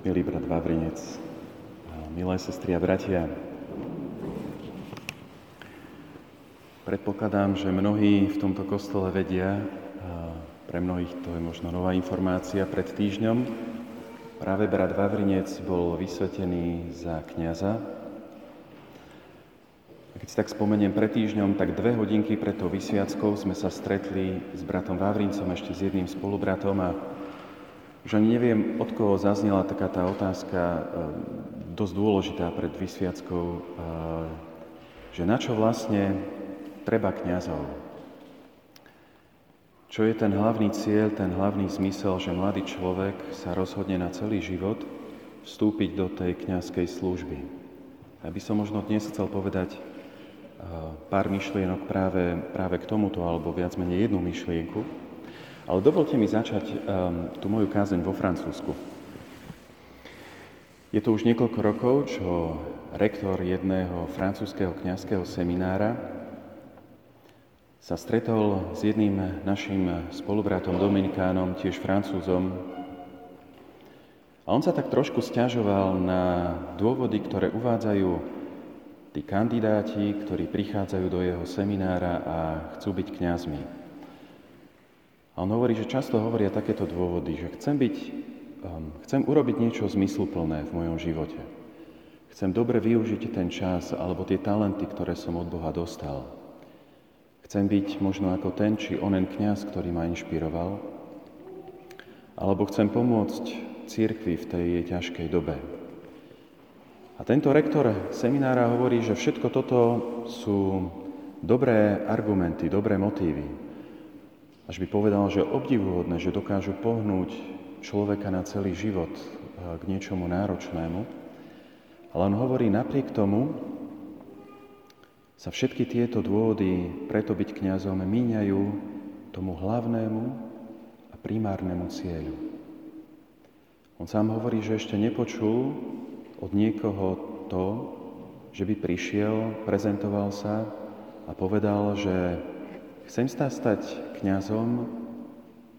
milý brat Vavrinec, milé sestry a bratia. Predpokladám, že mnohí v tomto kostole vedia, pre mnohých to je možno nová informácia, pred týždňom práve brat Vavrinec bol vysvetený za kniaza. A keď si tak spomeniem, pred týždňom, tak dve hodinky pred tou vysviackou sme sa stretli s bratom Vavrincom, ešte s jedným spolubratom a už ani neviem, od koho zaznela taká tá otázka eh, dosť dôležitá pred vysviackou, eh, že na čo vlastne treba kňazov. Čo je ten hlavný cieľ, ten hlavný zmysel, že mladý človek sa rozhodne na celý život vstúpiť do tej kňazskej služby. Ja by som možno dnes chcel povedať eh, pár myšlienok práve, práve k tomuto, alebo viac menej jednu myšlienku. Ale dovolte mi začať um, tú moju kázeň vo Francúzsku. Je to už niekoľko rokov, čo rektor jedného francúzského kňazského seminára sa stretol s jedným našim spolubratom Dominikánom, tiež francúzom. A on sa tak trošku stiažoval na dôvody, ktoré uvádzajú tí kandidáti, ktorí prichádzajú do jeho seminára a chcú byť kňazmi. A on hovorí, že často hovoria takéto dôvody, že chcem byť, um, chcem urobiť niečo zmysluplné v mojom živote. Chcem dobre využiť ten čas alebo tie talenty, ktoré som od Boha dostal. Chcem byť možno ako ten či onen kňaz, ktorý ma inšpiroval. Alebo chcem pomôcť církvi v tej jej ťažkej dobe. A tento rektor seminára hovorí, že všetko toto sú dobré argumenty, dobré motívy, až by povedal, že obdivuhodné, že dokážu pohnúť človeka na celý život eh, k niečomu náročnému. Ale on hovorí, napriek tomu sa všetky tieto dôvody preto byť kňazom míňajú tomu hlavnému a primárnemu cieľu. On sám hovorí, že ešte nepočul od niekoho to, že by prišiel, prezentoval sa a povedal, že Chcem sa stať kňazom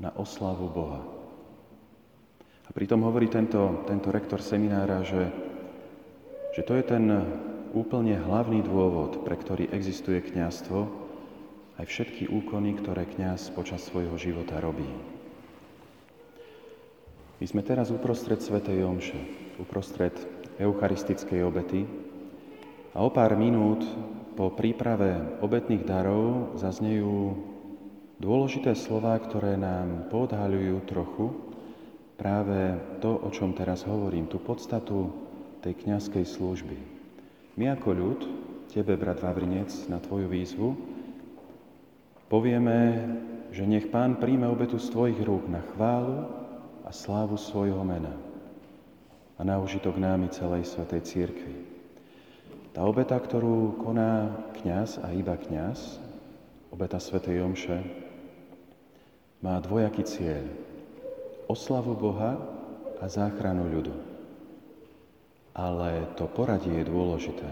na oslavu Boha. A pritom hovorí tento, tento rektor seminára, že, že to je ten úplne hlavný dôvod, pre ktorý existuje kňazstvo, aj všetky úkony, ktoré kňaz počas svojho života robí. My sme teraz uprostred Svetej Omše, uprostred eucharistickej obety a o pár minút po príprave obetných darov zaznejú dôležité slova, ktoré nám podhaľujú trochu práve to, o čom teraz hovorím, tú podstatu tej kňazskej služby. My ako ľud, tebe, brat Vavrinec, na tvoju výzvu, povieme, že nech Pán príjme obetu z tvojich rúk na chválu a slávu svojho mena a na užitok námi celej Svetej Církvy. Tá obeta, ktorú koná kňaz a iba kňaz, obeta Svetej Jomše, má dvojaký cieľ. Oslavu Boha a záchranu ľudu. Ale to poradie je dôležité.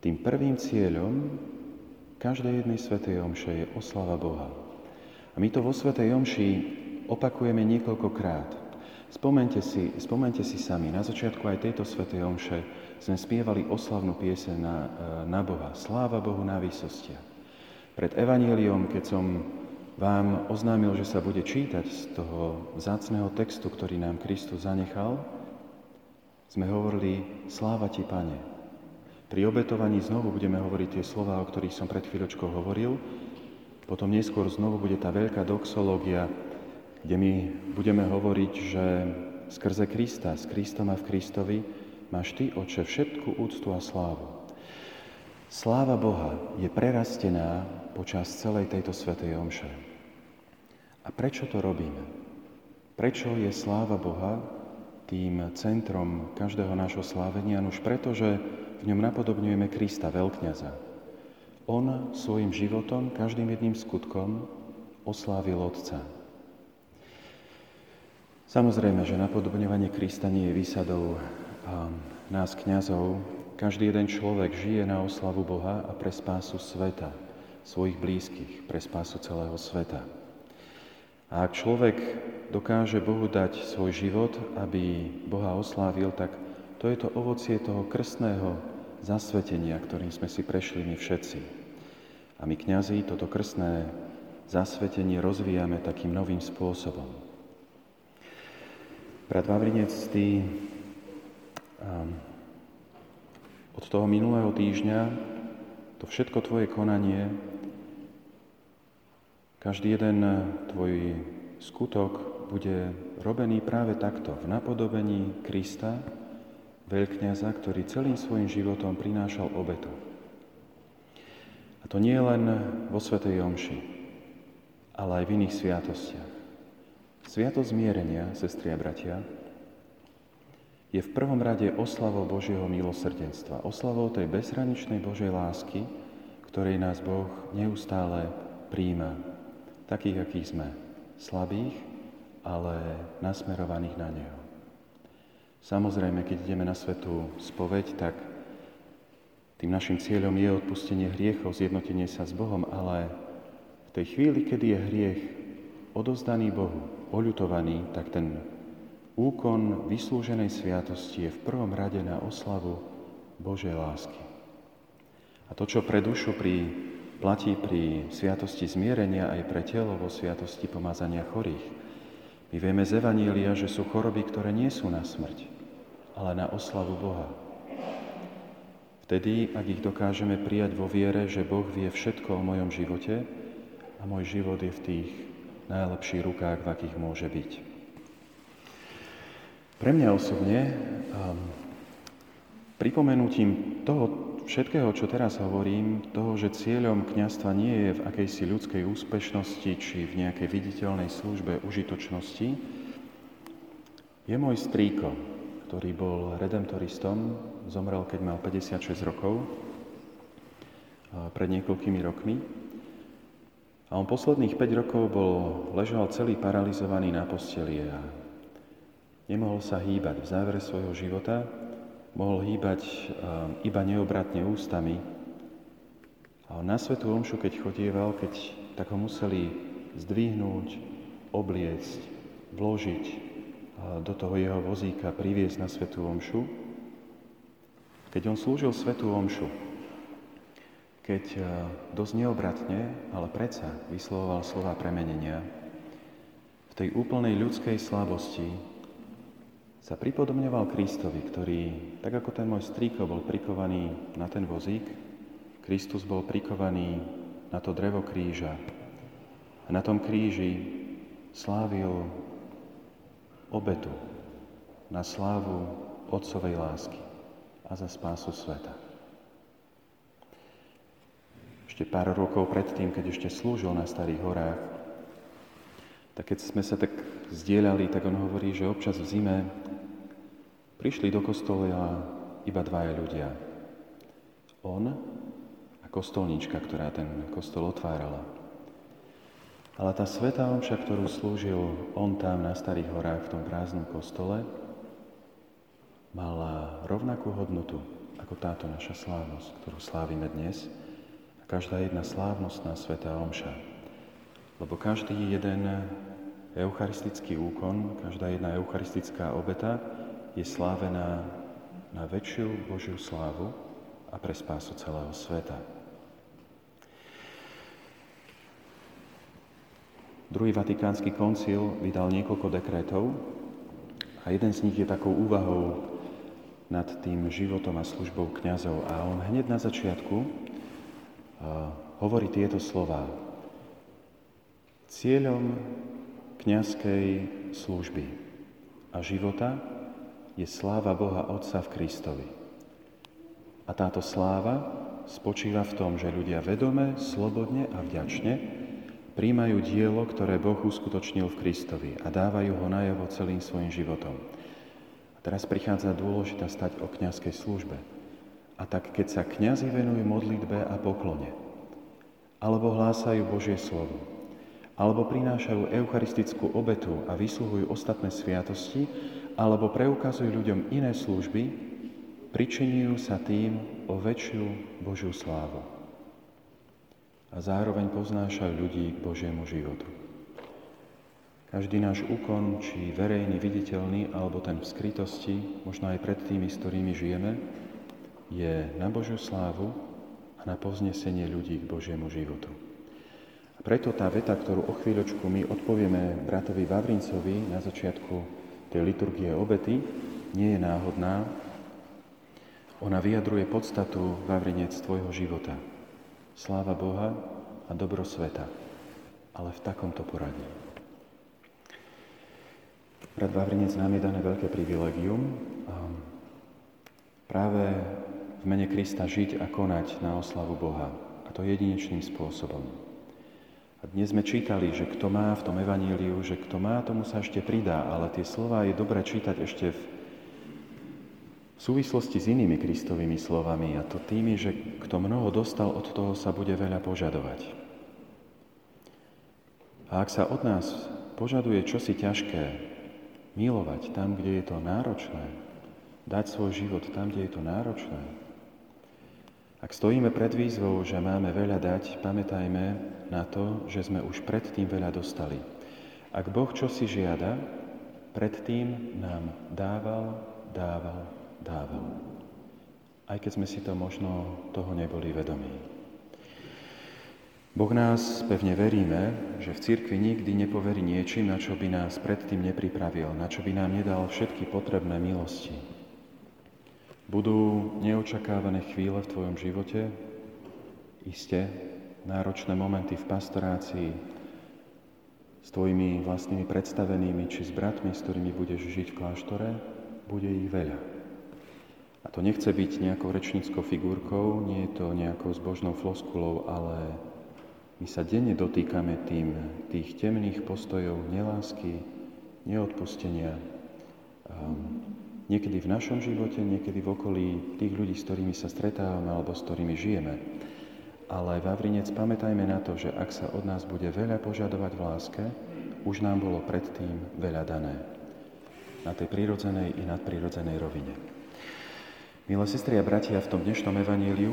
Tým prvým cieľom každej jednej Svetej Jomše je oslava Boha. A my to vo Svetej Jomši opakujeme niekoľkokrát. Spomente si, spomente si sami, na začiatku aj tejto Svetej Jomše sme spievali oslavnú pieseň na, e, na Boha. Sláva Bohu na výsostia. Pred Evangeliom, keď som vám oznámil, že sa bude čítať z toho vzácného textu, ktorý nám Kristus zanechal, sme hovorili Sláva Ti, Pane. Pri obetovaní znovu budeme hovoriť tie slova, o ktorých som pred chvíľočkou hovoril. Potom neskôr znovu bude tá veľká doxológia, kde my budeme hovoriť, že skrze Krista, s Kristom a v Kristovi, máš Ty, Oče, všetku úctu a slávu. Sláva Boha je prerastená počas celej tejto svetej omše. A prečo to robíme? Prečo je sláva Boha tým centrom každého nášho slávenia? Už preto, že v ňom napodobňujeme Krista, veľkňaza. On svojim životom, každým jedným skutkom oslávil Otca. Samozrejme, že napodobňovanie Krista nie je výsadou nás, kňazov, každý jeden človek žije na oslavu Boha a pre spásu sveta, svojich blízkych, pre spásu celého sveta. A ak človek dokáže Bohu dať svoj život, aby Boha oslávil, tak to je to ovocie toho krstného zasvetenia, ktorým sme si prešli my všetci. A my, kňazi, toto krstné zasvetenie rozvíjame takým novým spôsobom. Brat Vavrinec, ty od toho minulého týždňa to všetko tvoje konanie, každý jeden tvoj skutok bude robený práve takto, v napodobení Krista, veľkňaza, ktorý celým svojim životom prinášal obetu. A to nie len vo Svetej Omši, ale aj v iných sviatostiach. Sviatosť zmierenia, sestri a bratia, je v prvom rade oslavou Božieho milosrdenstva, oslavou tej bezhraničnej Božej lásky, ktorej nás Boh neustále príjma, takých, akých sme, slabých, ale nasmerovaných na Neho. Samozrejme, keď ideme na svetú spoveď, tak tým našim cieľom je odpustenie hriechov, zjednotenie sa s Bohom, ale v tej chvíli, kedy je hriech odozdaný Bohu, oľutovaný, tak ten úkon vyslúženej sviatosti je v prvom rade na oslavu Božej lásky. A to, čo pre dušu pri, platí pri sviatosti zmierenia aj pre telo vo sviatosti pomazania chorých. My vieme z Evanília, že sú choroby, ktoré nie sú na smrť, ale na oslavu Boha. Vtedy, ak ich dokážeme prijať vo viere, že Boh vie všetko o mojom živote a môj život je v tých najlepších rukách, v akých môže byť. Pre mňa osobne um, pripomenutím toho všetkého, čo teraz hovorím, toho, že cieľom kniastva nie je v akejsi ľudskej úspešnosti či v nejakej viditeľnej službe užitočnosti, je môj strýko, ktorý bol redemptoristom, zomrel, keď mal 56 rokov, pred niekoľkými rokmi. A on posledných 5 rokov bol, ležal celý paralizovaný na posteli a nemohol sa hýbať. V závere svojho života mohol hýbať iba neobratne ústami. A on na Svetú Omšu, keď chodieval, keď tak ho museli zdvihnúť, obliecť, vložiť do toho jeho vozíka priviesť na Svetú Omšu. Keď on slúžil Svetú Omšu, keď e, dosť neobratne, ale predsa vyslovoval slova premenenia, v tej úplnej ľudskej slabosti sa pripodobňoval Kristovi, ktorý, tak ako ten môj strýko bol prikovaný na ten vozík, Kristus bol prikovaný na to drevo kríža. A na tom kríži slávil obetu na slávu Otcovej lásky a za spásu sveta. Ešte pár rokov predtým, keď ešte slúžil na Starých horách, tak keď sme sa tak zdieľali, tak on hovorí, že občas v zime prišli do kostola iba dvaja ľudia. On a kostolnička, ktorá ten kostol otvárala. Ale tá svetá omša, ktorú slúžil on tam na Starých horách v tom prázdnom kostole, mala rovnakú hodnotu ako táto naša slávnosť, ktorú slávime dnes. A každá jedna slávnostná svetá omša. Lebo každý jeden eucharistický úkon, každá jedna eucharistická obeta je slávená na väčšiu Božiu slávu a pre spásu celého sveta. Druhý vatikánsky koncil vydal niekoľko dekrétov a jeden z nich je takou úvahou nad tým životom a službou kňazov. A on hneď na začiatku uh, hovorí tieto slova. Cieľom kňazskej služby a života je sláva Boha Otca v Kristovi. A táto sláva spočíva v tom, že ľudia vedome, slobodne a vďačne príjmajú dielo, ktoré Boh uskutočnil v Kristovi a dávajú ho najavo celým svojim životom. A teraz prichádza dôležitá stať o kňazskej službe. A tak keď sa kňazi venujú modlitbe a poklone, alebo hlásajú Božie slovo, alebo prinášajú eucharistickú obetu a vysluhujú ostatné sviatosti, alebo preukazujú ľuďom iné služby, pričinujú sa tým o väčšiu Božiu slávu a zároveň poznášajú ľudí k Božiemu životu. Každý náš úkon, či verejný, viditeľný, alebo ten v skrytosti, možno aj pred tými, s ktorými žijeme, je na Božiu slávu a na povznesenie ľudí k Božiemu životu. Preto tá veta, ktorú o chvíľočku my odpovieme bratovi Vavrincovi na začiatku tej liturgie obety, nie je náhodná. Ona vyjadruje podstatu Vavrinec tvojho života. Sláva Boha a dobro sveta. Ale v takomto poradí. Brat Vavrinec nám je dané veľké privilegium práve v mene Krista žiť a konať na oslavu Boha. A to jedinečným spôsobom. A dnes sme čítali, že kto má v tom evaníliu, že kto má, tomu sa ešte pridá, ale tie slova je dobré čítať ešte v, súvislosti s inými Kristovými slovami a to tými, že kto mnoho dostal, od toho sa bude veľa požadovať. A ak sa od nás požaduje čosi ťažké, milovať tam, kde je to náročné, dať svoj život tam, kde je to náročné. Ak stojíme pred výzvou, že máme veľa dať, pamätajme na to, že sme už predtým veľa dostali. Ak Boh čo si žiada, predtým nám dával, dával, dával. Aj keď sme si to možno toho neboli vedomí. Boh nás, pevne veríme, že v cirkvi nikdy nepoverí niečím, na čo by nás predtým nepripravil, na čo by nám nedal všetky potrebné milosti. Budú neočakávané chvíle v tvojom živote, iste, náročné momenty v pastorácii, s tvojimi vlastnými predstavenými, či s bratmi, s ktorými budeš žiť v kláštore, bude ich veľa. A to nechce byť nejakou rečníckou figurkou, nie je to nejakou zbožnou floskulou, ale my sa denne dotýkame tým, tých temných postojov nelásky, neodpustenia. Um, niekedy v našom živote, niekedy v okolí tých ľudí, s ktorými sa stretávame alebo s ktorými žijeme. Ale Vavrinec, pamätajme na to, že ak sa od nás bude veľa požadovať v láske, už nám bolo predtým veľa dané. Na tej prírodzenej i nadprirodzenej rovine. Milé sestri a bratia, v tom dnešnom evaníliu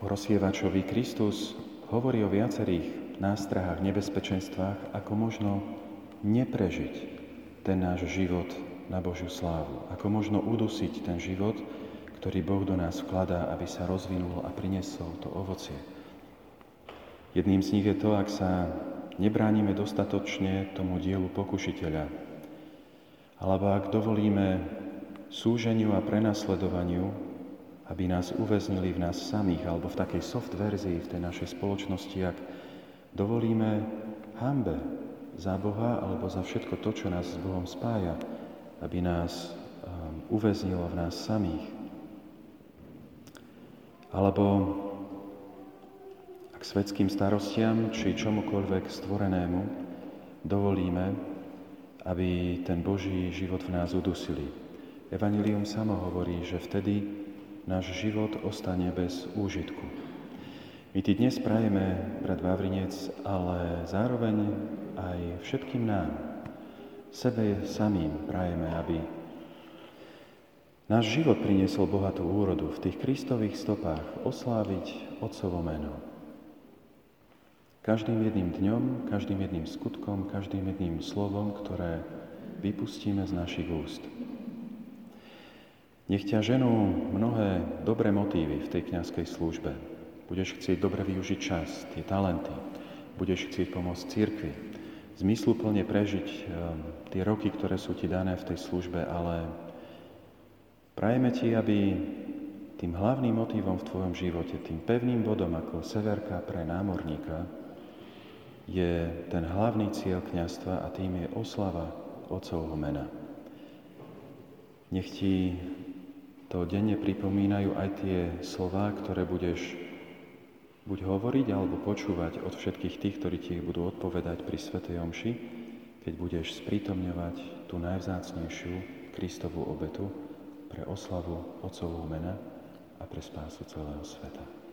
o rozsievačovi Kristus hovorí o viacerých nástrahách, nebezpečenstvách, ako možno neprežiť ten náš život na Božiu slávu. Ako možno udusiť ten život, ktorý Boh do nás vkladá, aby sa rozvinul a priniesol to ovocie. Jedným z nich je to, ak sa nebránime dostatočne tomu dielu pokušiteľa, alebo ak dovolíme súženiu a prenasledovaniu aby nás uväznili v nás samých, alebo v takej soft verzii v tej našej spoločnosti, ak dovolíme hambe za Boha alebo za všetko to, čo nás s Bohom spája, aby nás um, uväznilo v nás samých. Alebo ak svetským starostiam či čomukoľvek stvorenému dovolíme, aby ten Boží život v nás udusili. Evangelium samo hovorí, že vtedy náš život ostane bez úžitku. My ti dnes prajeme, brat Vavrinec, ale zároveň aj všetkým nám, sebe samým prajeme, aby náš život priniesol bohatú úrodu v tých Kristových stopách osláviť Otcovo meno. Každým jedným dňom, každým jedným skutkom, každým jedným slovom, ktoré vypustíme z našich úst. Nech ťa ženú mnohé dobré motívy v tej kniazkej službe. Budeš chcieť dobre využiť čas, tie talenty. Budeš chcieť pomôcť církvi. Zmysluplne prežiť um, tie roky, ktoré sú ti dané v tej službe, ale prajeme ti, aby tým hlavným motívom v tvojom živote, tým pevným bodom ako severka pre námorníka, je ten hlavný cieľ kniazstva a tým je oslava Otcovho mena. Nech ti to denne pripomínajú aj tie slová, ktoré budeš buď hovoriť alebo počúvať od všetkých tých, ktorí ti budú odpovedať pri Svetej Omši, keď budeš sprítomňovať tú najvzácnejšiu Kristovú obetu pre oslavu Otcovú mena a pre spásu celého sveta.